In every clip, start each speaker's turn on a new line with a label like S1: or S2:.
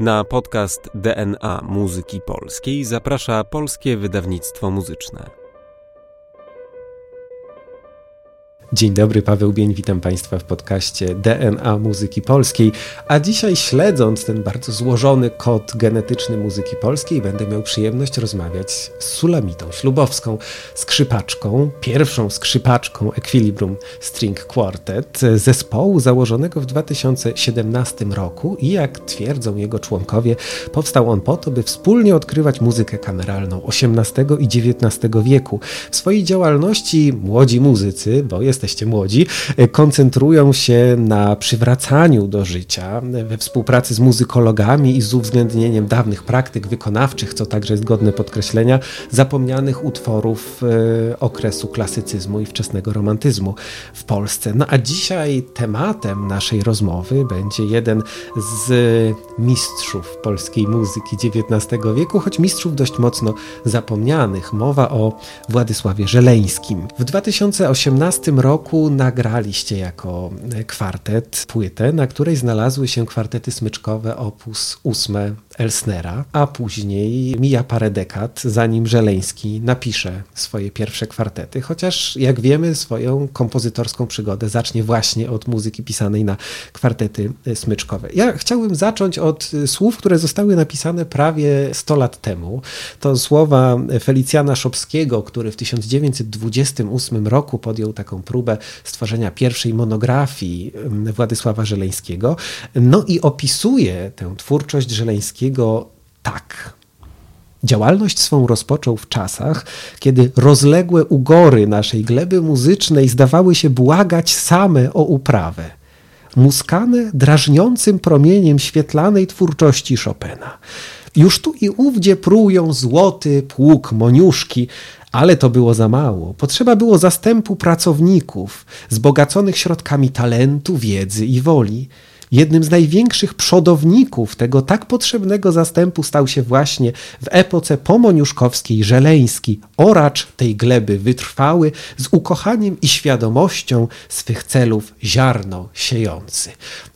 S1: Na podcast DNA Muzyki Polskiej zaprasza Polskie Wydawnictwo Muzyczne.
S2: Dzień dobry, Paweł Bień, witam Państwa w podcaście DNA Muzyki Polskiej. A dzisiaj, śledząc ten bardzo złożony kod genetyczny muzyki polskiej, będę miał przyjemność rozmawiać z Sulamitą Ślubowską, skrzypaczką, pierwszą skrzypaczką Equilibrium String Quartet, zespołu założonego w 2017 roku i jak twierdzą jego członkowie, powstał on po to, by wspólnie odkrywać muzykę kameralną XVIII i XIX wieku. W swojej działalności młodzi muzycy, bo jest jesteście młodzi, e, koncentrują się na przywracaniu do życia we współpracy z muzykologami i z uwzględnieniem dawnych praktyk wykonawczych, co także jest godne podkreślenia, zapomnianych utworów e, okresu klasycyzmu i wczesnego romantyzmu w Polsce. No a dzisiaj tematem naszej rozmowy będzie jeden z mistrzów polskiej muzyki XIX wieku, choć mistrzów dość mocno zapomnianych. Mowa o Władysławie Żeleńskim. W 2018 roku roku nagraliście jako kwartet płytę, na której znalazły się kwartety smyczkowe opus 8 Elsnera, a później mija parę dekad, zanim Żeleński napisze swoje pierwsze kwartety, chociaż jak wiemy swoją kompozytorską przygodę zacznie właśnie od muzyki pisanej na kwartety smyczkowe. Ja chciałbym zacząć od słów, które zostały napisane prawie 100 lat temu. To słowa Felicjana Szopskiego, który w 1928 roku podjął taką próbę stworzenia pierwszej monografii Władysława Żeleńskiego. No i opisuje tę twórczość Żeleńskiego tak. Działalność swą rozpoczął w czasach, kiedy rozległe ugory naszej gleby muzycznej zdawały się błagać same o uprawę. Muskane drażniącym promieniem świetlanej twórczości Chopina. Już tu i ówdzie prują złoty pług moniuszki, ale to było za mało. Potrzeba było zastępu pracowników, zbogaconych środkami talentu, wiedzy i woli. Jednym z największych przodowników tego tak potrzebnego zastępu stał się właśnie w epoce pomoniuszkowskiej Żeleński, oracz tej gleby wytrwały, z ukochaniem i świadomością swych celów ziarno siejący.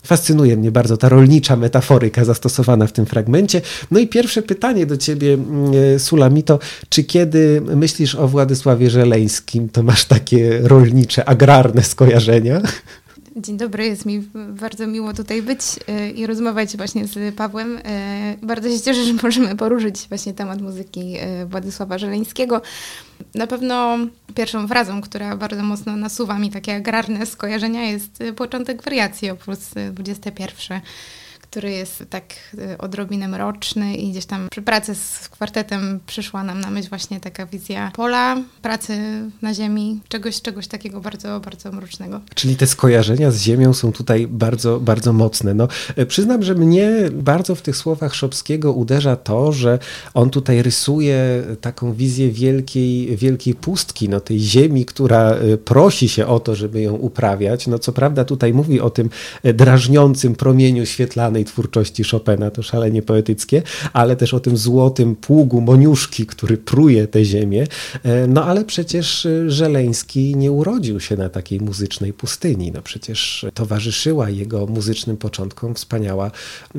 S2: Fascynuje mnie bardzo ta rolnicza metaforyka zastosowana w tym fragmencie. No i pierwsze pytanie do ciebie, mm, Sulamito, czy kiedy myślisz o Władysławie Żeleńskim, to masz takie rolnicze, agrarne skojarzenia?
S3: Dzień dobry, jest mi bardzo miło tutaj być e, i rozmawiać właśnie z Pawłem. E, bardzo się cieszę, że możemy poruszyć właśnie temat muzyki e, Władysława Żeleńskiego. Na pewno pierwszą frazą, która bardzo mocno nasuwa mi takie agrarne skojarzenia jest początek wariacji opus 21 który jest tak y, odrobinę mroczny i gdzieś tam przy pracy z kwartetem przyszła nam na myśl właśnie taka wizja pola, pracy na ziemi, czegoś, czegoś takiego bardzo, bardzo mrocznego.
S2: Czyli te skojarzenia z ziemią są tutaj bardzo, bardzo mocne. No, e, przyznam, że mnie bardzo w tych słowach Szopskiego uderza to, że on tutaj rysuje taką wizję wielkiej, wielkiej pustki, no, tej ziemi, która e, prosi się o to, żeby ją uprawiać. No co prawda tutaj mówi o tym e, drażniącym promieniu świetlanej twórczości Chopina, to szalenie poetyckie, ale też o tym złotym pługu Moniuszki, który pruje tę ziemię. E, no ale przecież e, Żeleński nie urodził się na takiej muzycznej pustyni. No przecież towarzyszyła jego muzycznym początkom wspaniała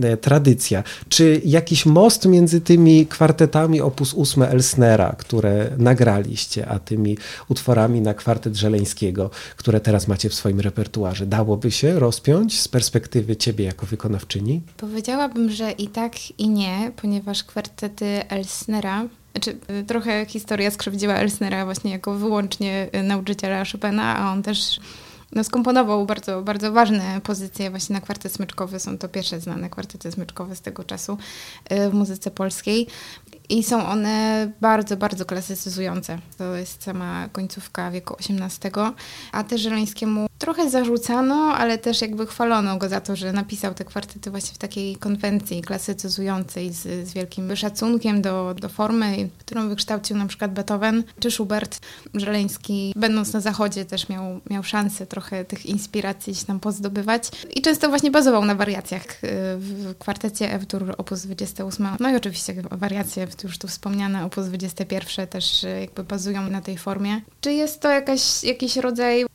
S2: e, tradycja. Czy jakiś most między tymi kwartetami opus 8 Elsnera, które nagraliście, a tymi utworami na kwartet Żeleńskiego, które teraz macie w swoim repertuarze, dałoby się rozpiąć z perspektywy ciebie jako wykonawczyni?
S3: Powiedziałabym, że i tak i nie, ponieważ kwartety Elsnera znaczy, trochę historia skrzywdziła Elsnera właśnie jako wyłącznie nauczyciela Chopina, a on też no, skomponował bardzo, bardzo ważne pozycje właśnie na kwartet smyczkowy. Są to pierwsze znane kwartety smyczkowe z tego czasu y, w muzyce polskiej. I są one bardzo, bardzo klasycyzujące. To jest sama końcówka wieku XVIII. A też Żeleńskiemu trochę zarzucano, ale też jakby chwalono go za to, że napisał te kwartety właśnie w takiej konwencji klasycyzującej z, z wielkim szacunkiem do, do formy, którą wykształcił na przykład Beethoven czy Schubert. Żeleński, będąc na zachodzie, też miał, miał szansę trochę tych inspiracji się tam pozdobywać. I często właśnie bazował na wariacjach y, w kwartecie F-dur op. 28. No i oczywiście wariacje już tu wspomniane opus 21 też y, jakby bazują na tej formie. Czy jest to jakaś, jakiś rodzaj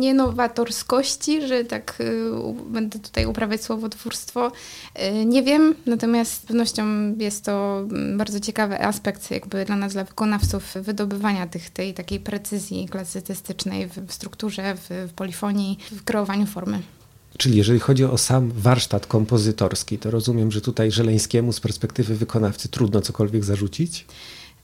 S3: nie nowatorskości, że tak y, będę tutaj uprawiać słowotwórstwo. Y, nie wiem, natomiast z pewnością jest to mm, bardzo ciekawy aspekt jakby dla nas, dla wykonawców, wydobywania tych, tej takiej precyzji klasycystycznej w, w strukturze, w, w polifonii, w kreowaniu formy.
S2: Czyli jeżeli chodzi o sam warsztat kompozytorski, to rozumiem, że tutaj Żeleńskiemu z perspektywy wykonawcy trudno cokolwiek zarzucić?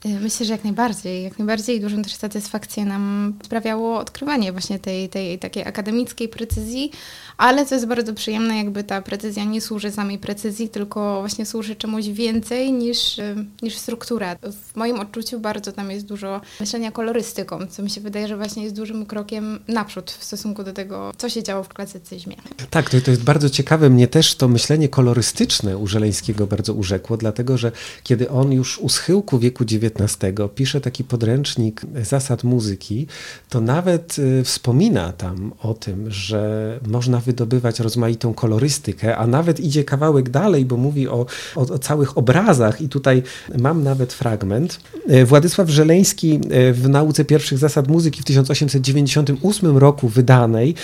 S3: Y, myślę, że jak najbardziej. Jak najbardziej dużą też satysfakcję nam sprawiało odkrywanie właśnie tej, tej takiej akademickiej precyzji, ale co jest bardzo przyjemne, jakby ta precyzja nie służy samej precyzji, tylko właśnie służy czemuś więcej niż, y, niż struktura. W moim odczuciu bardzo tam jest dużo myślenia kolorystyką, co mi się wydaje, że właśnie jest dużym krokiem naprzód w stosunku do tego, co się działo w klasycyzmie.
S2: Tak, to, to jest bardzo ciekawe. Mnie też to myślenie kolorystyczne u Żeleńskiego bardzo urzekło, dlatego że kiedy on już u schyłku wieku XIX pisze taki podręcznik zasad muzyki, to nawet y, wspomina tam o tym, że można wydobywać rozmaitą kolorystykę, a nawet idzie kawałek dalej, bo mówi o, o, o całych obrazach i tutaj mam nawet fragment. Y, Władysław Żeleński y, w nauce pierwszych zasad muzyki w 1898 roku wydanej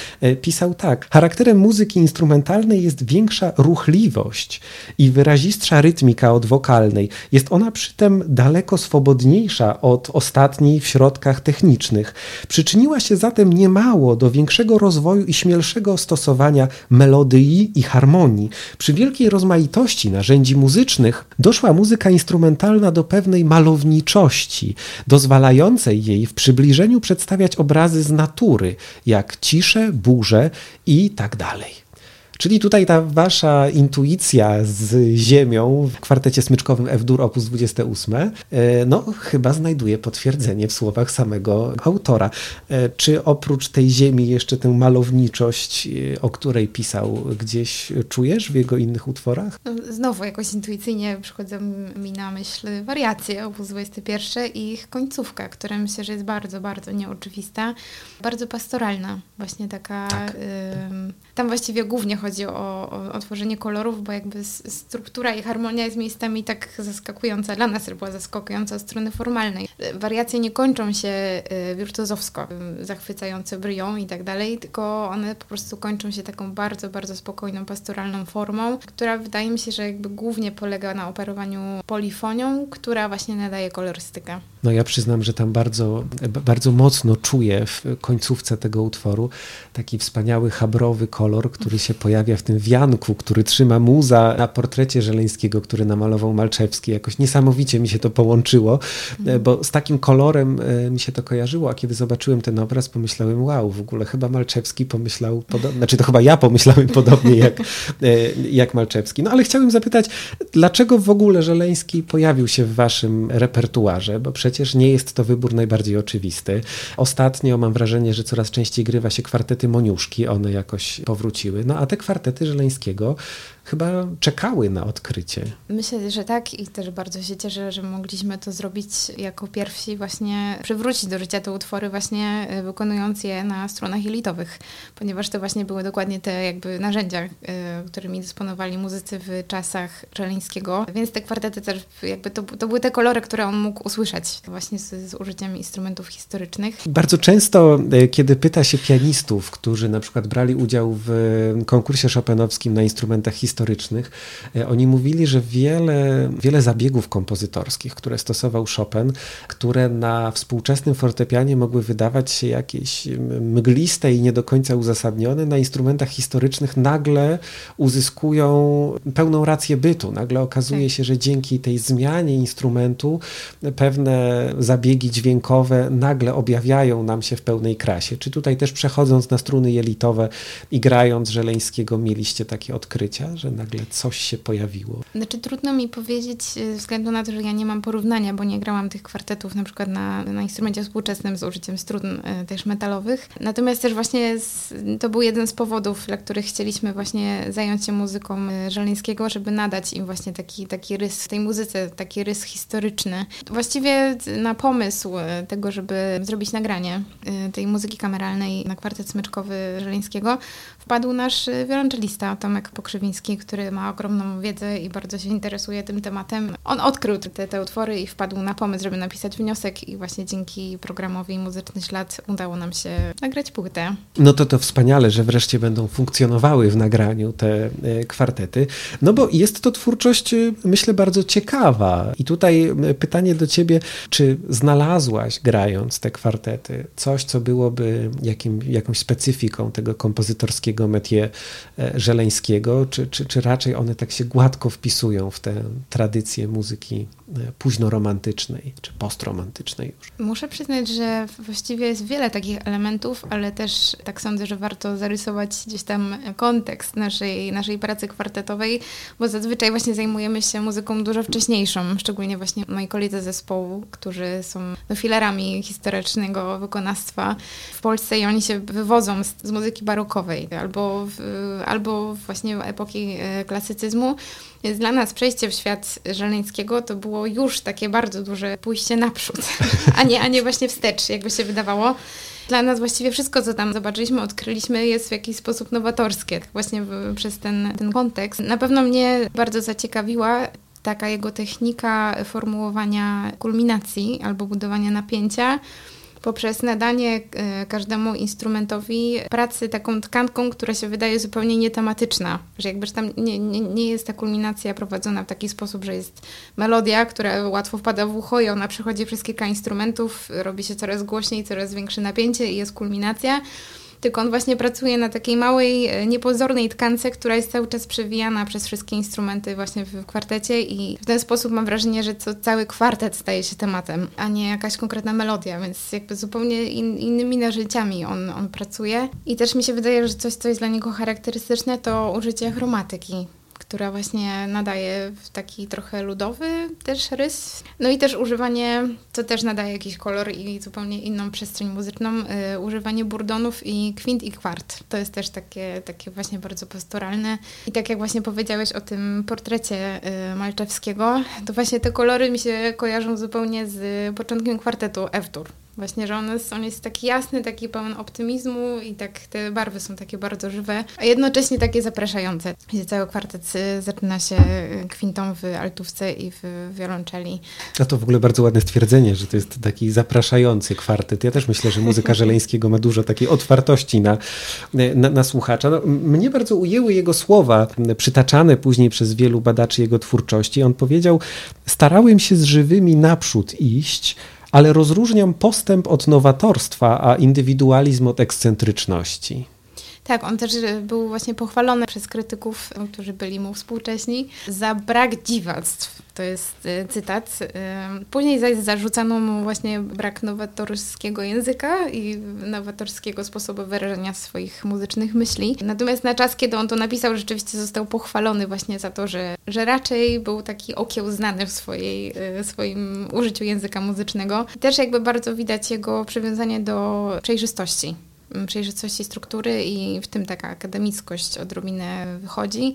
S2: pisał tak. Charakterem muzyki instrumentalnej jest większa ruchliwość i wyrazistsza rytmika od wokalnej. Jest ona przy tym daleko swobodniejsza od ostatniej w środkach technicznych. Przyczyniła się zatem niemało do większego rozwoju i śmielszego stosowania melodii i harmonii. Przy wielkiej rozmaitości narzędzi muzycznych doszła muzyka instrumentalna do pewnej malowniczości, dozwalającej jej w przybliżeniu przedstawiać obrazy z natury, jak cisze, burze i tak dalej. Czyli tutaj ta wasza intuicja z ziemią w kwartecie smyczkowym F-dur op. 28 e, no chyba znajduje potwierdzenie w słowach samego autora. E, czy oprócz tej ziemi jeszcze tę malowniczość, e, o której pisał, gdzieś czujesz w jego innych utworach?
S3: No, znowu jakoś intuicyjnie przychodzą mi na myśl wariacje op. 21 i ich końcówka, która myślę, że jest bardzo, bardzo nieoczywista, bardzo pastoralna, właśnie taka... Tak. Y tam właściwie głównie chodzi o, o, tworzenie kolorów, bo jakby struktura i harmonia jest miejscami tak zaskakująca. Dla nas była zaskakująca od strony formalnej. Wariacje nie kończą się y, wirtuozowsko, y, zachwycające bryją i tak dalej, tylko one po prostu kończą się taką bardzo, bardzo spokojną, pastoralną formą, która wydaje mi się, że jakby głównie polega na operowaniu polifonią, która właśnie nadaje kolorystykę.
S2: No ja przyznam, że tam bardzo, bardzo mocno czuję w końcówce tego utworu taki wspaniały, habrowy kolor, który się pojawia w tym wianku, który trzyma muza na portrecie Żeleńskiego, który namalował Malczewski. Jakoś niesamowicie mi się to połączyło, bo z takim kolorem e, mi się to kojarzyło, a kiedy zobaczyłem ten obraz, pomyślałem, wow, w ogóle chyba Malczewski pomyślał podobnie, znaczy to chyba ja pomyślałem podobnie jak, e, jak Malczewski. No ale chciałem zapytać, dlaczego w ogóle Żeleński pojawił się w waszym repertuarze, bo przecież nie jest to wybór najbardziej oczywisty. Ostatnio mam wrażenie, że coraz częściej grywa się kwartety Moniuszki, one jakoś powróciły. No a te kwartety Żeleńskiego chyba czekały na odkrycie.
S3: Myślę, że tak i też bardzo się cieszę, że mogliśmy to zrobić jako pierwsi, właśnie przywrócić do życia te utwory, właśnie e, wykonując je na stronach elitowych, ponieważ to właśnie były dokładnie te jakby narzędzia, e, którymi dysponowali muzycy w czasach Żeleńskiego, więc te kwartety też jakby to, to były te kolory, które on mógł usłyszeć właśnie z, z użyciem instrumentów historycznych.
S2: Bardzo często, e, kiedy pyta się pianistów, którzy na przykład brali udział w konkursie chopinowskim na instrumentach historycznych, historycznych, e, oni mówili, że wiele, wiele zabiegów kompozytorskich, które stosował Chopin, które na współczesnym fortepianie mogły wydawać się jakieś mgliste i nie do końca uzasadnione, na instrumentach historycznych nagle uzyskują pełną rację bytu. Nagle okazuje tak. się, że dzięki tej zmianie instrumentu pewne zabiegi dźwiękowe nagle objawiają nam się w pełnej krasie. Czy tutaj też przechodząc na struny jelitowe i grając Żeleńskiego mieliście takie odkrycia, że nagle coś się pojawiło?
S3: Znaczy trudno mi powiedzieć ze względu na to, że ja nie mam porównania, bo nie grałam tych kwartetów na przykład na, na instrumencie współczesnym z użyciem strun e, też metalowych. Natomiast też właśnie z, to był jeden z powodów, dla których chcieliśmy właśnie zająć się muzyką e, Żeleńskiego, żeby nadać im właśnie taki, taki rys w tej muzyce, taki rys historyczny. Właściwie na pomysł tego, żeby zrobić nagranie tej muzyki kameralnej na kwartet smyczkowy Żeleńskiego, wpadł nasz wiolonczelista Tomek Pokrzywiński, który ma ogromną wiedzę i bardzo się interesuje tym tematem. On odkrył te, te utwory i wpadł na pomysł, żeby napisać wniosek i właśnie dzięki programowi Muzyczny Ślad udało nam się nagrać płytę.
S2: No to to wspaniale, że wreszcie będą funkcjonowały w nagraniu te e, kwartety. No bo jest to twórczość, e, myślę, bardzo ciekawa. I tutaj pytanie do ciebie, czy znalazłaś grając te kwartety coś, co byłoby jakim, jakąś specyfiką tego kompozytorskiego métier żeleńskiego, czy, czy, czy raczej one tak się gładko wpisują w tę tradycję muzyki późno-romantycznej, czy postromantycznej już?
S3: Muszę przyznać, że właściwie jest wiele takich elementów, ale też tak sądzę, że warto zarysować gdzieś tam kontekst naszej, naszej pracy kwartetowej, bo zazwyczaj właśnie zajmujemy się muzyką dużo wcześniejszą, szczególnie właśnie moi koledzy zespołu, którzy są no, filarami historycznego wykonawstwa w Polsce i oni się wywodzą z, z muzyki barokowej albo, w, albo właśnie epoki e, klasycyzmu. Więc dla nas przejście w świat Żeleńskiego to było już takie bardzo duże pójście naprzód, a nie, a nie właśnie wstecz, jakby się wydawało. Dla nas właściwie wszystko, co tam zobaczyliśmy, odkryliśmy, jest w jakiś sposób nowatorskie, tak właśnie przez ten, ten kontekst. Na pewno mnie bardzo zaciekawiła taka jego technika formułowania kulminacji albo budowania napięcia poprzez nadanie e, każdemu instrumentowi pracy taką tkanką, która się wydaje zupełnie nietematyczna, że jakby że tam nie, nie, nie jest ta kulminacja prowadzona w taki sposób, że jest melodia, która łatwo wpada w ucho i ona przechodzi przez kilka instrumentów, robi się coraz głośniej, coraz większe napięcie i jest kulminacja tylko on właśnie pracuje na takiej małej, e, niepozornej tkance, która jest cały czas przewijana przez wszystkie instrumenty właśnie w kwartecie i w ten sposób mam wrażenie, że to cały kwartet staje się tematem, a nie jakaś konkretna melodia, więc jakby zupełnie in, innymi narzędziami on, on pracuje. I też mi się wydaje, że coś, co jest dla niego charakterystyczne, to użycie chromatyki która właśnie nadaje taki trochę ludowy też rys. No i też używanie, co też nadaje jakiś kolor i zupełnie inną przestrzeń muzyczną, y, używanie burdonów i kwint i kwart. To jest też takie, takie właśnie bardzo pastoralne. I tak jak właśnie powiedziałeś o tym portrecie y, Malczewskiego, to właśnie te kolory mi się kojarzą zupełnie z początkiem kwartetu F-dur. Właśnie, że on jest, on jest taki jasny, taki pełen optymizmu i tak te barwy są takie bardzo żywe, a jednocześnie takie zapraszające. Gdzie cały kwartet y, zaczyna się y, kwintą w altówce i w wiolonczeli.
S2: A to w ogóle bardzo ładne stwierdzenie, że to jest taki zapraszający kwartet. Ja też myślę, że muzyka Żeleńskiego ma dużo takiej otwartości na, na, na słuchacza. No, mnie bardzo ujęły jego słowa, przytaczane później przez wielu badaczy jego twórczości. On powiedział, starałem się z żywymi naprzód iść, ale rozróżniam postęp od nowatorstwa, a indywidualizm od ekscentryczności.
S3: Tak, on też był właśnie pochwalony przez krytyków, którzy byli mu współcześni, za brak dziwactw. To jest y, cytat. Y, później zaś zarzucano mu właśnie brak nowatorskiego języka i nowatorskiego sposobu wyrażania swoich muzycznych myśli. Natomiast na czas, kiedy on to napisał, rzeczywiście został pochwalony właśnie za to, że, że raczej był taki okiełznany w swojej, swoim użyciu języka muzycznego. Też jakby bardzo widać jego przywiązanie do przejrzystości przejrzystości struktury i w tym taka akademickość odrobinę wychodzi.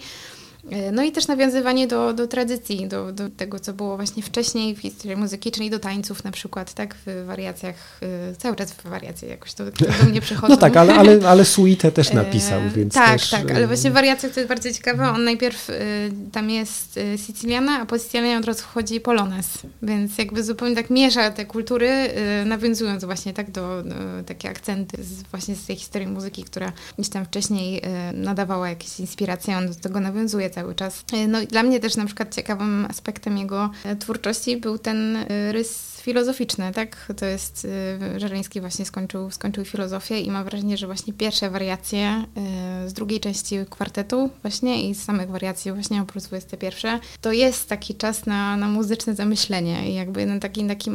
S3: E, no i też nawiązywanie do, do tradycji, do, do tego, co było właśnie wcześniej w historii muzyki, czyli do tańców na przykład, tak, w wariacjach, e, cały czas w wariacje jakoś to, to do mnie przychodzą.
S2: No tak, ale, ale, ale suite też napisał, e, więc
S3: Tak,
S2: też...
S3: tak, ale właśnie w wariacjach to jest bardzo ciekawe, on najpierw tam jest Siciliana, a po Sicilianie od razu wchodzi Polones, więc jakby zupełnie tak miesza te kultury, nawiązując właśnie tak do, do takie akcenty z, właśnie z tej historii muzyki, która gdzieś tam wcześniej nadawała jakieś inspiracje, on do tego nawiązuje cały czas. E, no i dla mnie też na przykład ciekawym aspektem jego e, twórczości był ten e, rys filozoficzne, tak? To jest, y, Żeleński właśnie skończył, skończył filozofię i mam wrażenie, że właśnie pierwsze wariacje y, z drugiej części kwartetu właśnie i z samych wariacji właśnie oprócz 21, to jest taki czas na, na muzyczne zamyślenie i jakby na taki, taki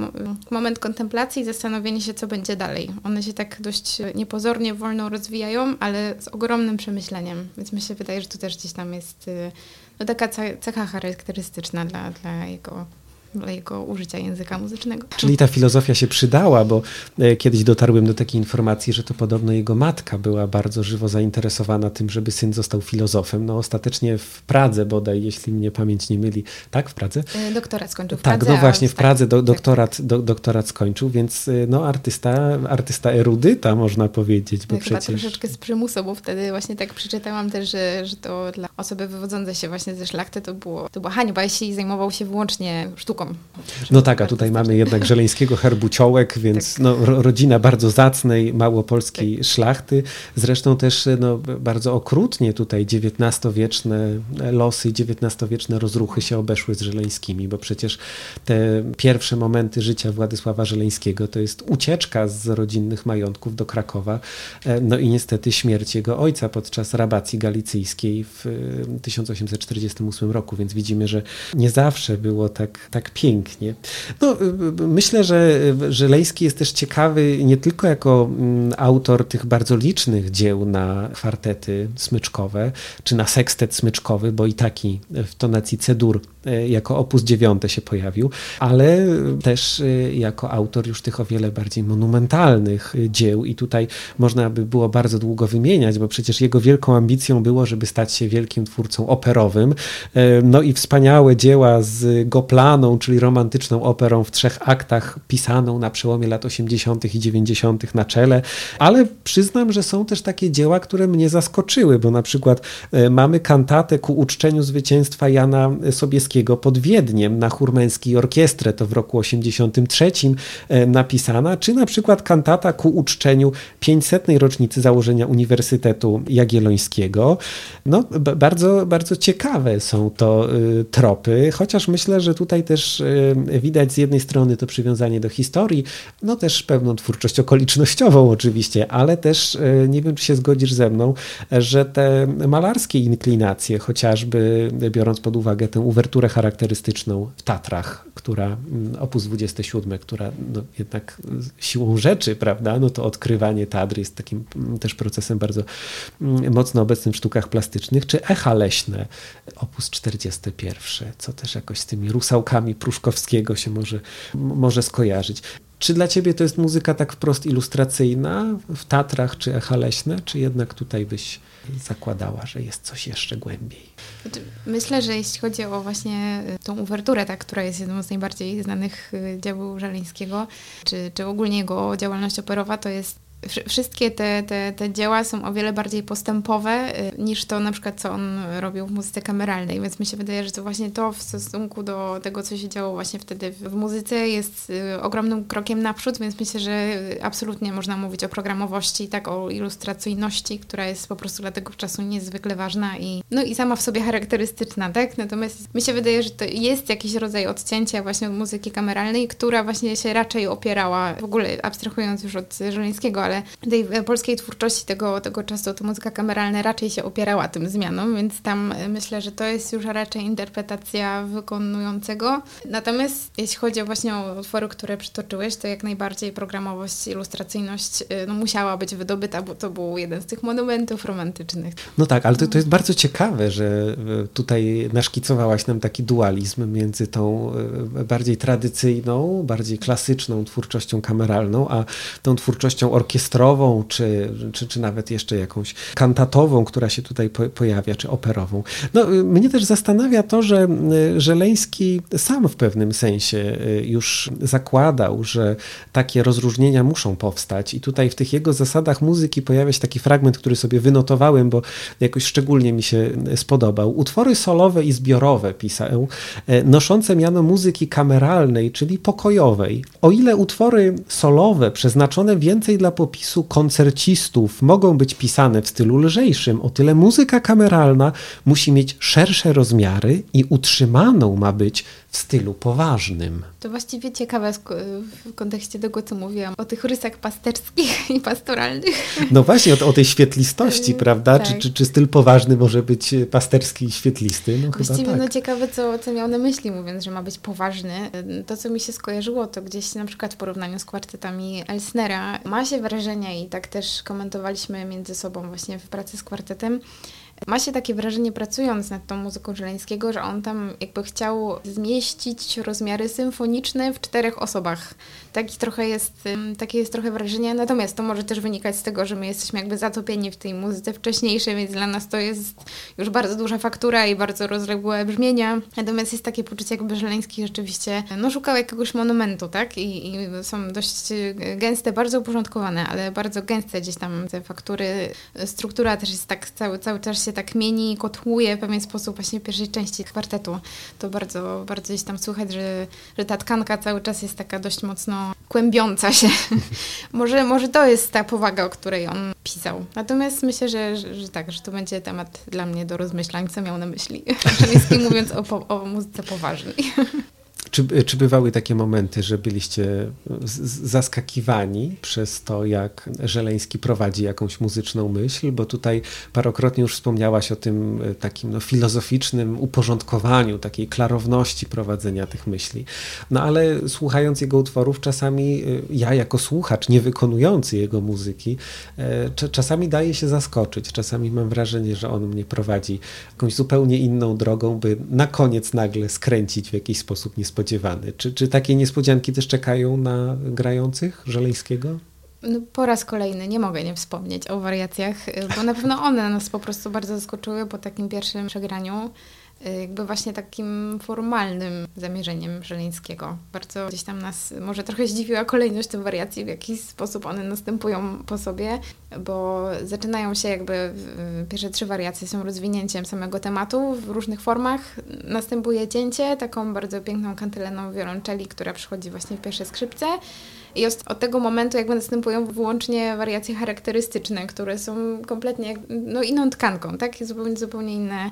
S3: moment kontemplacji i zastanowienie się, co będzie dalej. One się tak dość niepozornie, wolno rozwijają, ale z ogromnym przemyśleniem, więc mi się wydaje, że to też gdzieś tam jest y, no, taka cecha charakterystyczna dla, dla jego dla jego użycia języka muzycznego.
S2: Czyli ta filozofia się przydała, bo e, kiedyś dotarłem do takiej informacji, że to podobno jego matka była bardzo żywo zainteresowana tym, żeby syn został filozofem. No ostatecznie w Pradze bodaj, jeśli mnie pamięć nie myli. Tak, w Pradze?
S3: E, doktorat skończył w
S2: tak,
S3: Pradze.
S2: no właśnie, w Pradze do,
S3: tak,
S2: doktorat, do, doktorat skończył, więc e, no artysta, artysta erudyta można powiedzieć, bo
S3: no,
S2: przecież...
S3: Chyba troszeczkę z przymusu, bo wtedy właśnie tak przeczytałam też, że, że to dla osoby wywodzącej się właśnie ze szlachty to było, to była hańba, jeśli zajmował się wyłącznie sztuką.
S2: No tak, a tutaj mamy jednak żeleńskiego herbuciołek, więc tak. no, rodzina bardzo zacnej małopolskiej tak. szlachty. Zresztą też no, bardzo okrutnie tutaj XIX-wieczne losy, XIX-wieczne rozruchy się obeszły z żeleńskimi, bo przecież te pierwsze momenty życia Władysława Żeleńskiego to jest ucieczka z rodzinnych majątków do Krakowa, e, no i niestety śmierć jego ojca podczas rabacji galicyjskiej w 1848 roku, więc widzimy, że nie zawsze było tak, tak pięknie. No, y, y, myślę, że Żeleński jest też ciekawy nie tylko jako mm, autor tych bardzo licznych dzieł na kwartety smyczkowe, czy na sekstet smyczkowy, bo i taki w tonacji C-dur e, jako opus dziewiąte się pojawił, ale też jako autor już tych o wiele bardziej monumentalnych dzieł i tutaj można by było bardzo długo wymieniać, bo przecież jego wielką ambicją było, żeby stać się wielkim twórcą operowym. No i wspaniałe dzieła z Goplaną, czyli romantyczną operą w trzech aktach, pisaną na przełomie lat 80. i 90. na czele, ale przyznam, że są też takie dzieła, które mnie zaskoczyły, bo na przykład e, mamy kantatę ku uczczeniu zwycięstwa Jana Sobieskiego pod Wiedniem na chór męskiej orkiestrę, to w roku 83 e, napisana, czy na przykład kantata ku uczczeniu 500. rocznicy założenia Uniwersytetu Jagiellońskiego. No, bardzo, bardzo ciekawe są to y, tropy, chociaż myślę, że tutaj też y, widać z jednej strony to przywiązanie do historii, no też pewną twórczość okolicznościową oczywiście, ale też y, nie wiem, czy się zgodzisz ze mną, że te malarskie inklinacje, chociażby biorąc pod uwagę tę uwerturę charakterystyczną w Tatrach, która mm, opus 27, która no, jednak siłą rzeczy, prawda, no to odkrywanie Tatry jest takim mm, też procesem bardzo mm, mocno obecnym w sztukach plastycznych, czy echa leśne, opus 41, co też jakoś z tymi rusałkami Pruszkowskiego się może, może skojarzyć. Czy dla ciebie to jest muzyka tak wprost ilustracyjna w Tatrach czy echa leśne, czy jednak tutaj byś zakładała, że jest coś jeszcze głębiej?
S3: Znaczy, myślę, że jeśli chodzi o właśnie y, tą uwerturę, tak, która jest jedną z najbardziej znanych y, dzieł Żeleńskiego, czy, czy ogólnie jego działalność operowa, to jest wszystkie te, te, te dzieła są o wiele bardziej postępowe y, niż to na przykład, co on robił w muzyce kameralnej, więc mi się wydaje, że to właśnie to w stosunku do tego, co się działo właśnie wtedy w muzyce jest y, ogromnym krokiem naprzód, więc myślę, że absolutnie można mówić o programowości, tak o ilustracyjności, która jest po prostu dla tego czasu niezwykle ważna i no i sama w sobie charakterystyczna, tak? Natomiast mi się wydaje, że to jest jakiś rodzaj odcięcia właśnie od muzyki kameralnej, która właśnie się raczej opierała, w ogóle abstrahując już od Żeleńskiego, ale ale tej e, polskiej twórczości tego, tego czasu to muzyka kameralna raczej się opierała tym zmianom, więc tam e, myślę, że to jest już raczej interpretacja wykonującego. Natomiast jeśli chodzi o właśnie o utwory, które przytoczyłeś, to jak najbardziej programowość, ilustracyjność e, no, musiała być wydobyta, bo to był jeden z tych monumentów romantycznych.
S2: No tak, ale to, to jest bardzo ciekawe, że tutaj naszkicowałaś nam taki dualizm między tą bardziej tradycyjną, bardziej klasyczną twórczością kameralną, a tą twórczością orkiestralną orkiestrową, czy, czy, czy nawet jeszcze jakąś kantatową, która się tutaj po, pojawia, czy operową. No, y, mnie też zastanawia to, że y, Żeleński sam w pewnym sensie y, już zakładał, że takie rozróżnienia muszą powstać i tutaj w tych jego zasadach muzyki pojawia się taki fragment, który sobie wynotowałem, bo jakoś szczególnie mi się spodobał. Utwory solowe i zbiorowe pisał, noszące miano muzyki kameralnej, czyli pokojowej. O ile utwory solowe przeznaczone więcej dla popisu koncercistów mogą być pisane w stylu lżejszym, o tyle muzyka kameralna musi mieć szersze rozmiary i utrzymaną ma być w stylu poważnym.
S3: To właściwie ciekawe w kontekście tego, co mówiłam o tych rysach pasterskich i pastoralnych.
S2: No właśnie, o, o tej świetlistości, prawda? Tak. Czy, czy, czy, styl poważny może być pasterski i świetlisty?
S3: No właściwie
S2: chyba
S3: tak. no ciekawe, co, co miał na myśli, mówiąc, że ma być poważny. To, co mi się skojarzyło, to gdzieś na przykład w porównaniu z kwartetami Elsnera ma się wrażenie i tak też komentowaliśmy między sobą właśnie w pracy z kwartetem, ma się takie wrażenie pracując nad tą muzyką Żeleńskiego, że on tam jakby chciał zmieścić rozmiary symfoniczne w czterech osobach. Taki trochę jest, takie jest trochę wrażenie, natomiast to może też wynikać z tego, że my jesteśmy jakby zatopieni w tej muzyce wcześniejszej, więc dla nas to jest już bardzo duża faktura i bardzo rozległe brzmienia. Natomiast jest takie poczucie, jakby Żeleński rzeczywiście no, szukał jakiegoś monumentu, tak? I, I, są dość gęste, bardzo uporządkowane, ale bardzo gęste gdzieś tam te faktury. Struktura też jest tak, cały, cały czas się tak mieni, kotłuje w pewien sposób właśnie w pierwszej części kwartetu. To bardzo, bardzo gdzieś tam słychać, że, że ta tkanka cały czas jest taka dość mocno kłębiąca się. może, może to jest ta powaga, o której on pisał. Natomiast myślę, że, że, że tak, że to będzie temat dla mnie do rozmyślań, co miał na myśli. Przede mówiąc o, o muzyce poważnej.
S2: Czy, czy bywały takie momenty, że byliście zaskakiwani przez to, jak Żeleński prowadzi jakąś muzyczną myśl? Bo tutaj parokrotnie już wspomniałaś o tym e, takim no, filozoficznym uporządkowaniu, takiej klarowności prowadzenia tych myśli. No ale słuchając jego utworów, czasami e, ja jako słuchacz, nie wykonujący jego muzyki, e, czasami daje się zaskoczyć. Czasami mam wrażenie, że on mnie prowadzi jakąś zupełnie inną drogą, by na koniec nagle skręcić w jakiś sposób niespodziewany niespodziewany. Czy, czy takie niespodzianki też czekają na grających Żeleńskiego?
S3: No, po raz kolejny nie mogę nie wspomnieć o wariacjach, bo na pewno one nas po prostu bardzo zaskoczyły po takim pierwszym przegraniu. Y, jakby właśnie takim formalnym zamierzeniem Żeleńskiego. Bardzo gdzieś tam nas może trochę zdziwiła kolejność tych wariacji, w jaki sposób one następują po sobie, bo zaczynają się jakby, pierwsze trzy wariacje są rozwinięciem samego tematu w różnych formach. Następuje cięcie, taką bardzo piękną kantyleną wiolonczeli, która przychodzi właśnie w pierwsze skrzypce. I od tego momentu jakby następują wyłącznie wariacje charakterystyczne, które są kompletnie no, inną tkanką, tak? Zupełnie, zupełnie inne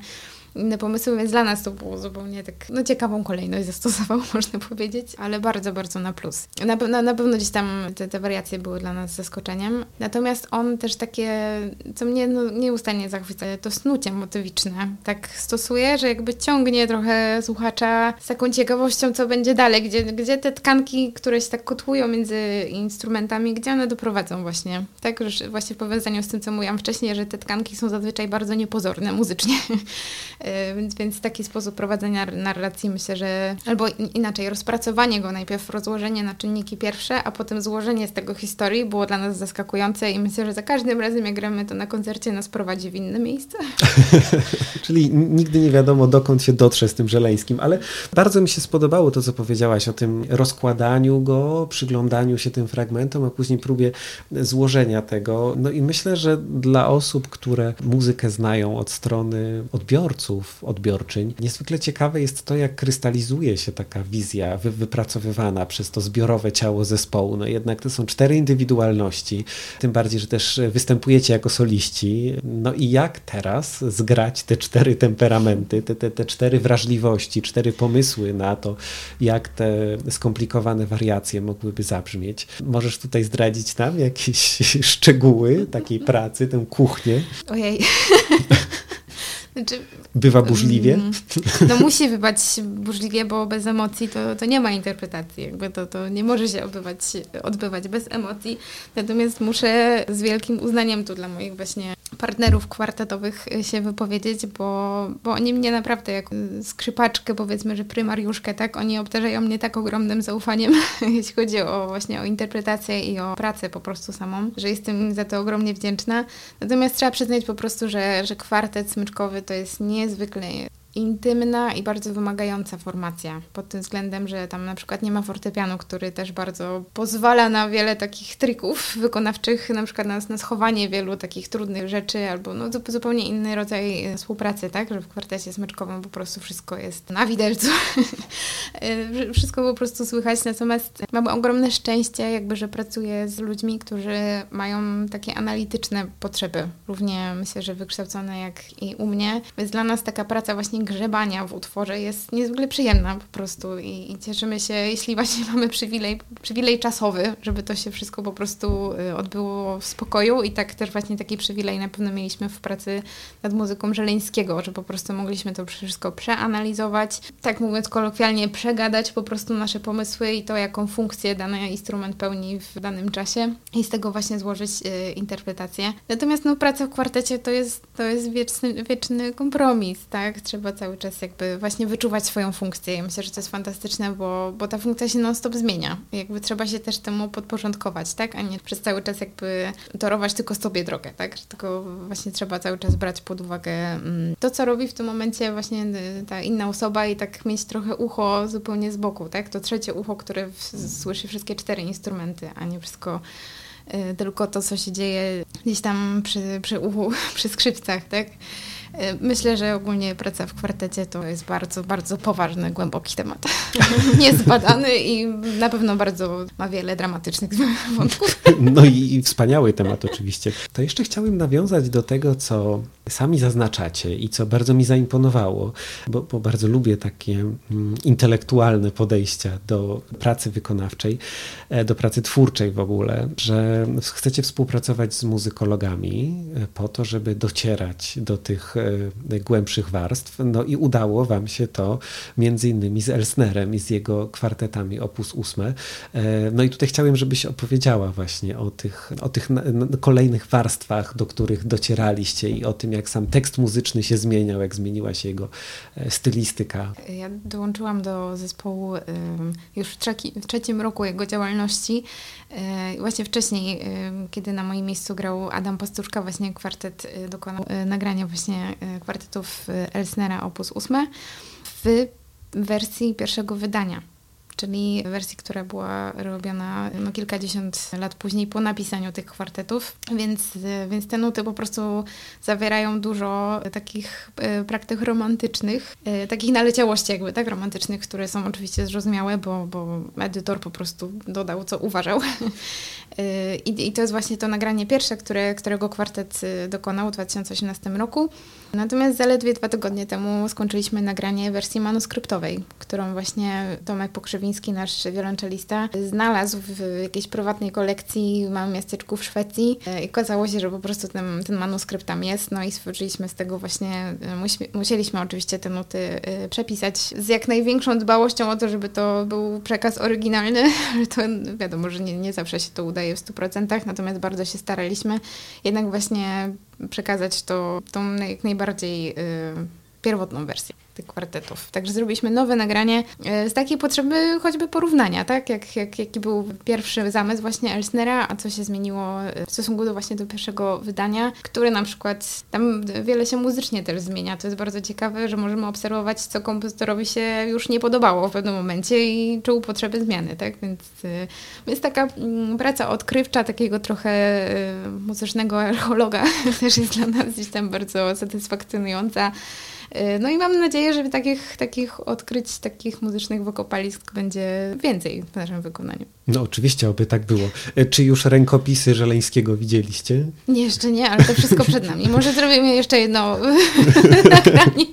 S3: inne pomysły, więc dla nas to było zupełnie tak, no ciekawą kolejność zastosował, można powiedzieć, ale bardzo, bardzo na plus. Na, pewno, na pewno gdzieś tam te, te wariacje były dla nas zaskoczeniem. Natomiast on też takie, co mnie no, nieustannie zachwyca, to snucie motywiczne tak stosuje, że jakby ciągnie trochę słuchacza z taką ciekawością, co będzie dalej, gdzie, gdzie te tkanki, które się tak kotłują między instrumentami, gdzie one doprowadzą właśnie. Tak, że właśnie w powiązaniu z tym, co mówiłam wcześniej, że te tkanki są zazwyczaj bardzo niepozorne muzycznie więc, więc taki sposób prowadzenia narracji myślę, że albo inaczej, rozpracowanie go najpierw, rozłożenie na czynniki pierwsze, a potem złożenie z tego historii było dla nas zaskakujące i myślę, że za każdym razem jak gramy to na koncercie nas prowadzi w inne miejsce.
S2: Czyli nigdy nie wiadomo dokąd się dotrze z tym Żeleńskim, ale bardzo mi się spodobało to, co powiedziałaś o tym rozkładaniu go, przyglądaniu się tym fragmentom, a później próbie złożenia tego. No i myślę, że dla osób, które muzykę znają od strony odbiorców, odbiorców, odbiorczyń. Niezwykle ciekawe jest to, jak krystalizuje się taka wizja wy wypracowywana przez to zbiorowe ciało zespołu. No jednak to są cztery indywidualności, tym bardziej, że też występujecie jako soliści. No i jak teraz zgrać te cztery temperamenty, te, te, te cztery wrażliwości, cztery pomysły na to, jak te skomplikowane wariacje mogłyby zabrzmieć. Możesz tutaj zdradzić nam jakieś szczegóły takiej pracy, tę kuchnię?
S3: Ojej.
S2: Znaczy, Bywa burzliwie? Mm,
S3: no musi bywać burzliwie, bo bez emocji to, to nie ma interpretacji. Jakby to, to nie może się odbywać, odbywać bez emocji. Natomiast muszę z wielkim uznaniem tu dla moich właśnie partnerów kwartetowych się wypowiedzieć, bo, bo oni mnie naprawdę jak skrzypaczkę, powiedzmy, że prymariuszkę, tak, oni obdarzają mnie tak ogromnym zaufaniem, jeśli chodzi o właśnie o interpretację i o pracę po prostu samą, że jestem im za to ogromnie wdzięczna. Natomiast trzeba przyznać po prostu, że, że kwartet smyczkowy to jest niezwykle intymna i bardzo wymagająca formacja. Pod tym względem, że tam na przykład nie ma fortepianu, który też bardzo pozwala na wiele takich trików wykonawczych, na przykład na, na schowanie wielu takich trudnych rzeczy albo no, zupełnie inny rodzaj e, współpracy, tak, że w kwartecie smyczkowym po prostu wszystko jest na widelcu, e, wszystko po prostu słychać, natomiast mam ogromne szczęście jakby, że pracuję z ludźmi, którzy mają takie analityczne potrzeby, równie myślę, że wykształcone jak i u mnie, więc dla nas taka praca właśnie grzebania w utworze jest niezwykle przyjemna po prostu i, i cieszymy się, jeśli właśnie mamy przywilej, przywilej czasowy, żeby to się wszystko po prostu y, odbyło w spokoju i tak też właśnie taki przywilej na pewno mieliśmy w pracy nad muzyką Żeleńskiego, że po prostu mogliśmy to wszystko przeanalizować, tak mówiąc kolokwialnie, przegadać po prostu nasze pomysły i to, jaką funkcję dany instrument pełni w danym czasie i z tego właśnie złożyć y, interpretację. Natomiast no, praca w kwartecie to jest, to jest wieczny, wieczny kompromis, tak? Trzeba cały czas jakby właśnie wyczuwać swoją funkcję. Ja myślę, że to jest fantastyczne, bo, bo ta funkcja się non-stop zmienia. Jakby trzeba się też temu podporządkować, tak? A nie przez cały czas jakby torować tylko sobie drogę, tak? Tylko właśnie trzeba cały czas brać pod uwagę mm, to, co robi w tym momencie właśnie y, ta inna osoba i tak mieć trochę ucho zupełnie z boku, tak? To trzecie ucho, które słyszy wszystkie cztery instrumenty, a nie wszystko y, tylko to, co się dzieje gdzieś tam przy, przy uchu, przy skrzypcach, tak? E, myślę, że ogólnie praca w kwartecie to jest bardzo, bardzo poważny, głęboki temat. Niezbadany i na pewno bardzo ma wiele dramatycznych wątków.
S2: No i, i wspaniały temat oczywiście. To jeszcze chciałbym nawiązać do tego, co sami zaznaczacie i co bardzo mi zaimponowało, bo, bo bardzo lubię takie mm, intelektualne podejścia do pracy wykonawczej, e, do pracy twórczej w ogóle, że chcecie współpracować z muzykologami e, po to, żeby docierać do tych E, głębszych warstw. No i udało wam się to między innymi z Elsnerem i z jego kwartetami Opus 8. E, no i tutaj chciałem, żebyś opowiedziała właśnie o tych, o tych kolejnych warstwach, do których docieraliście i o tym, jak sam tekst muzyczny się zmieniał, jak zmieniła się jego e, stylistyka.
S3: Ja dołączyłam do zespołu już w, w trzecim roku jego działalności. Właśnie wcześniej, kiedy na moim miejscu grał Adam Pastuszka, właśnie kwartet dokonał nagrania właśnie E, kwartetów e, Elsnera op. 8 w wersji pierwszego wydania czyli wersji, która była robiona no, kilkadziesiąt lat później po napisaniu tych kwartetów, więc, więc te nuty po prostu zawierają dużo takich e, praktyk romantycznych, e, takich naleciałości jakby, tak, romantycznych, które są oczywiście zrozumiałe, bo, bo edytor po prostu dodał, co uważał. E, I, I to jest właśnie to nagranie pierwsze, które, którego kwartet dokonał w 2018 roku. Natomiast zaledwie dwa tygodnie temu skończyliśmy nagranie wersji manuskryptowej, którą właśnie Tomek Pokrzywiński nasz wiolonczelista, znalazł w jakiejś prywatnej kolekcji w małym miasteczku w Szwecji. E, i okazało się, że po prostu ten, ten manuskrypt tam jest, no i stworzyliśmy z tego właśnie, e, musieliśmy oczywiście te nuty e, przepisać z jak największą dbałością o to, żeby to był przekaz oryginalny, ale to wiadomo, że nie, nie zawsze się to udaje w 100%, natomiast bardzo się staraliśmy. Jednak właśnie przekazać to tą jak najbardziej pierwotną wersję tych kwartetów. Także zrobiliśmy nowe nagranie e, z takiej potrzeby choćby porównania, tak? Jak, jak, jaki był pierwszy zamysł właśnie Elsnera, a co się zmieniło e, w stosunku do właśnie do pierwszego wydania, które na przykład tam wiele się muzycznie też zmienia. To jest bardzo ciekawe, że możemy obserwować, co kompozytorowi się już nie podobało w pewnym momencie i czuł potrzeby zmiany, tak? Więc jest taka mm, praca odkrywcza, takiego trochę e, muzycznego archeologa też jest dla nas gdzieś tam bardzo satysfakcjonująca. Y, no i mam nadzieję, że takich, takich odkryć, takich muzycznych wokopalisk będzie więcej w naszym wykonaniu.
S2: No oczywiście, oby tak było. Y, czy już rękopisy Żeleńskiego widzieliście?
S3: Nie, jeszcze nie, ale to wszystko przed nami. Może zrobimy jeszcze jedno nagranie.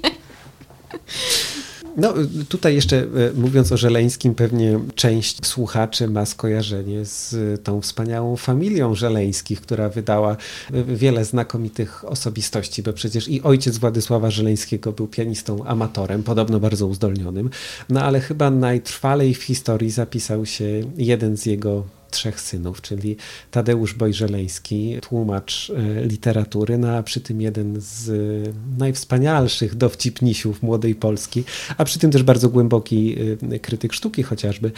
S2: No tutaj jeszcze e, mówiąc o Żeleńskim, pewnie część słuchaczy ma skojarzenie z tą wspaniałą familią Żeleńskich, która wydała e, wiele znakomitych osobistości, bo przecież i ojciec Władysława Żeleńskiego był pianistą amatorem, podobno bardzo uzdolnionym, no ale chyba najtrwalej w historii zapisał się jeden z jego trzech synów, czyli Tadeusz Bojżeleński, tłumacz e, literatury, no a przy tym jeden z najwspanialszych dowcipnisiów młodej Polski, a przy tym też bardzo głęboki e, krytyk sztuki chociażby.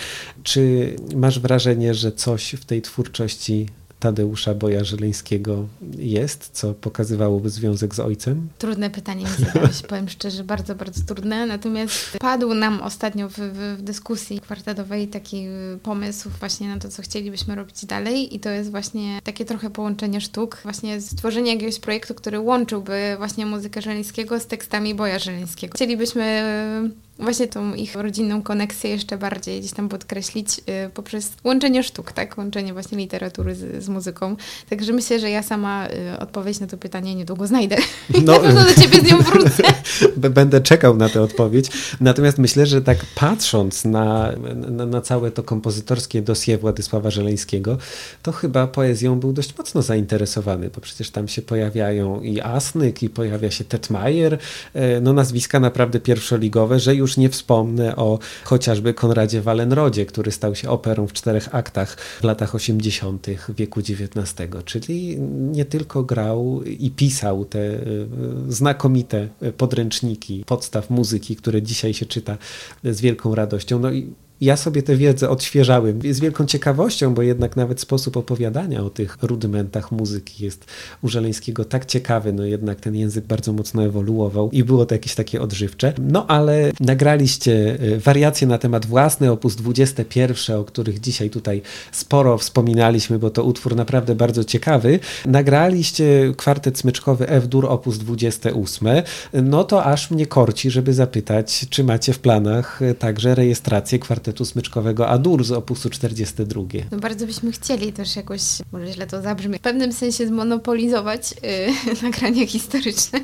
S2: Czy masz wrażenie, że coś w tej twórczości Tadeusza Boja Żeleńskiego jest, co pokazywałoby związek z ojcem?
S3: Trudne pytanie mi zadałeś, powiem szczerze, bardzo, bardzo trudne. Natomiast padł nam ostatnio w, w, w, dyskusji kwartetowej taki pomysł właśnie na to, co chcielibyśmy robić dalej i to jest właśnie takie trochę połączenie sztuk, właśnie stworzenie jakiegoś projektu, który łączyłby właśnie muzykę Żeleńskiego z tekstami Boja Żeleńskiego. Chcielibyśmy właśnie tą ich rodzinną koneksję jeszcze bardziej gdzieś tam podkreślić y, poprzez łączenie sztuk, tak? Łączenie właśnie literatury z, z muzyką. Także myślę, że ja sama y, odpowiedź na to pytanie niedługo znajdę. No, na pewno do ciebie z nią wrócę.
S2: będę czekał na tę odpowiedź. Natomiast myślę, że tak patrząc na, na, na całe to kompozytorskie dosie Władysława Żeleńskiego, to chyba poezją był dość mocno zainteresowany, bo przecież tam się pojawiają i Asnyk, i pojawia się Tetmajer, e, no nazwiska naprawdę pierwszoligowe, że już nie wspomnę o chociażby Konradzie Wallenrodzie, który stał się operą w czterech aktach w latach 80. wieku XIX, czyli nie tylko grał i pisał te e, znakomite podręczniki podstaw muzyki, które dzisiaj się czyta z wielką radością. No i ja sobie tę wiedzę odświeżałem z wielką ciekawością, bo jednak nawet sposób opowiadania o tych rudymentach muzyki jest u Żeleńskiego tak ciekawy, no jednak ten język bardzo mocno ewoluował i było to jakieś takie odżywcze. No ale nagraliście e, wariacje na temat własny, opus 21, o których dzisiaj tutaj sporo wspominaliśmy, bo to utwór naprawdę bardzo ciekawy. Nagraliście kwartet smyczkowy F-dur opus 28. No to aż mnie korci, żeby zapytać, czy macie w planach także rejestrację kwartetu kwartetu smyczkowego Adur z opusu 42.
S3: No bardzo byśmy chcieli też jakoś, może źle to zabrzmi, w pewnym sensie zmonopolizować yy, nagrania historyczne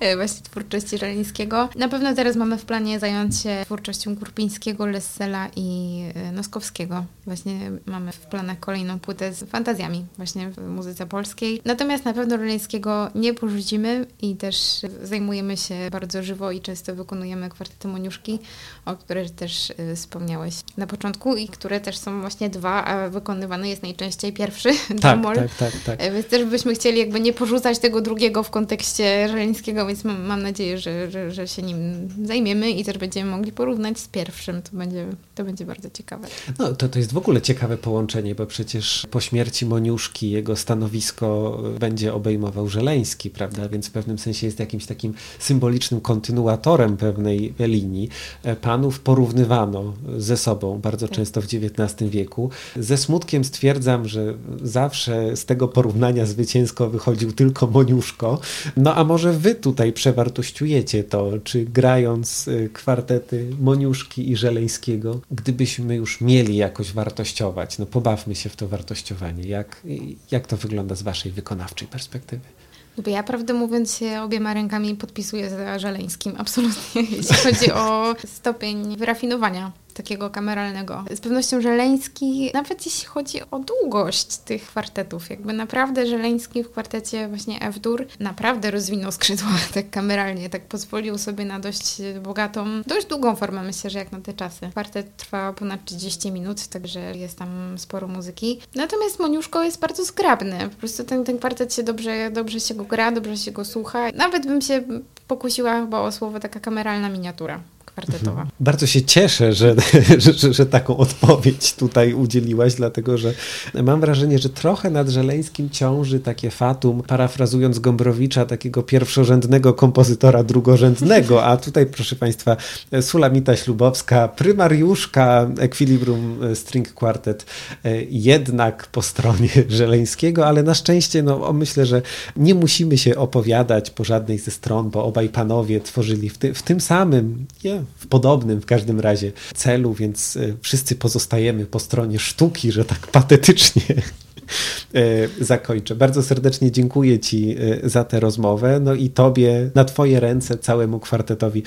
S3: yy, właśnie twórczości Żeleńskiego. Na pewno teraz mamy w planie zająć się twórczością Kurpińskiego, Lessela i yy, Noskowskiego. Właśnie mamy w planach kolejną płytę z fantazjami właśnie w muzyce polskiej. Natomiast na pewno Żeleńskiego nie porzucimy i też zajmujemy się bardzo żywo i często wykonujemy kwartety Moniuszki, o których też yy, wspomniałeś na początku i które też są właśnie dwa, a wykonywany jest najczęściej pierwszy
S2: tak, tak, tak, tak.
S3: E, więc też byśmy chcieli jakby nie porzucać tego drugiego w kontekście żeleńskiego, więc mam, mam nadzieję, że, że, że, się nim zajmiemy i też będziemy mogli porównać z pierwszym. To będzie, to będzie bardzo ciekawe.
S2: No to, to jest w ogóle ciekawe połączenie, bo przecież po śmierci Moniuszki jego stanowisko będzie obejmował Żeleński, prawda? Więc w pewnym sensie jest jakimś takim symbolicznym kontynuatorem pewnej linii. E, panów porównywano ze sobą bardzo tak. często w XIX wieku. Ze smutkiem stwierdzam, że zawsze z tego porównania zwycięsko wychodził tylko Moniuszko. No a może wy tutaj przewartościujecie to, czy grając y, kwartety Moniuszki i Żeleńskiego, gdybyśmy już mieli jakoś wartościować, no pobawmy się w to wartościowanie. Jak, jak to wygląda z waszej wykonawczej perspektywy?
S3: No bo ja prawdę mówiąc się obiema rękami podpisuję za Żeleńskim, absolutnie, jeśli chodzi o stopień wyrafinowania takiego kameralnego. Z pewnością Żeleński, nawet jeśli chodzi o długość tych kwartetów, jakby naprawdę Żeleński w kwartecie właśnie F-dur naprawdę rozwinął skrzydła tak kameralnie, tak pozwolił sobie na dość bogatą, dość długą formę, myślę, że jak na te czasy. Kwartet trwa ponad 30 minut, także jest tam sporo muzyki. Natomiast Moniuszko jest bardzo zgrabny, po prostu ten, ten kwartet się dobrze, dobrze się go gra, dobrze się go słucha. Nawet bym się pokusiła chyba o słowo taka kameralna miniatura kwartetowa. Mhm.
S2: Bardzo się cieszę, że, że, że, taką odpowiedź tutaj udzieliłaś, dlatego że mam wrażenie, że trochę nad Żeleńskim ciąży takie fatum, parafrazując Gombrowicza, takiego pierwszorzędnego kompozytora drugorzędnego, a tutaj proszę Państwa Sulamita Ślubowska, prymariuszka Equilibrium String Quartet e, jednak po stronie Żeleńskiego, ale na szczęście no, myślę, że nie musimy się opowiadać po żadnej ze stron, bo obaj panowie tworzyli w, ty, w tym samym, yeah, w podobnym w każdym razie celu, więc e, wszyscy pozostajemy po stronie sztuki, że tak patetycznie zakończę. Bardzo serdecznie dziękuję Ci e, za tę rozmowę. No i Tobie, na Twoje ręce, całemu kwartetowi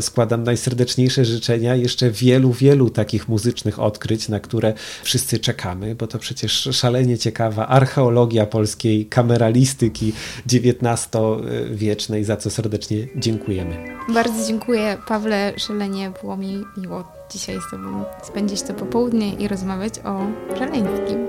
S2: składam najserdeczniejsze życzenia. Jeszcze wielu, wielu takich muzycznych odkryć, na które wszyscy czekamy, bo to przecież szalenie ciekawa archeologia polskiej kameralistyki XIX-wiecznej, za co serdecznie dziękujemy.
S3: Bardzo dziękuję, Pawle Szelenie. Było mi miło dzisiaj z Tobą spędzić to popołudnie i rozmawiać o Żeleńskim.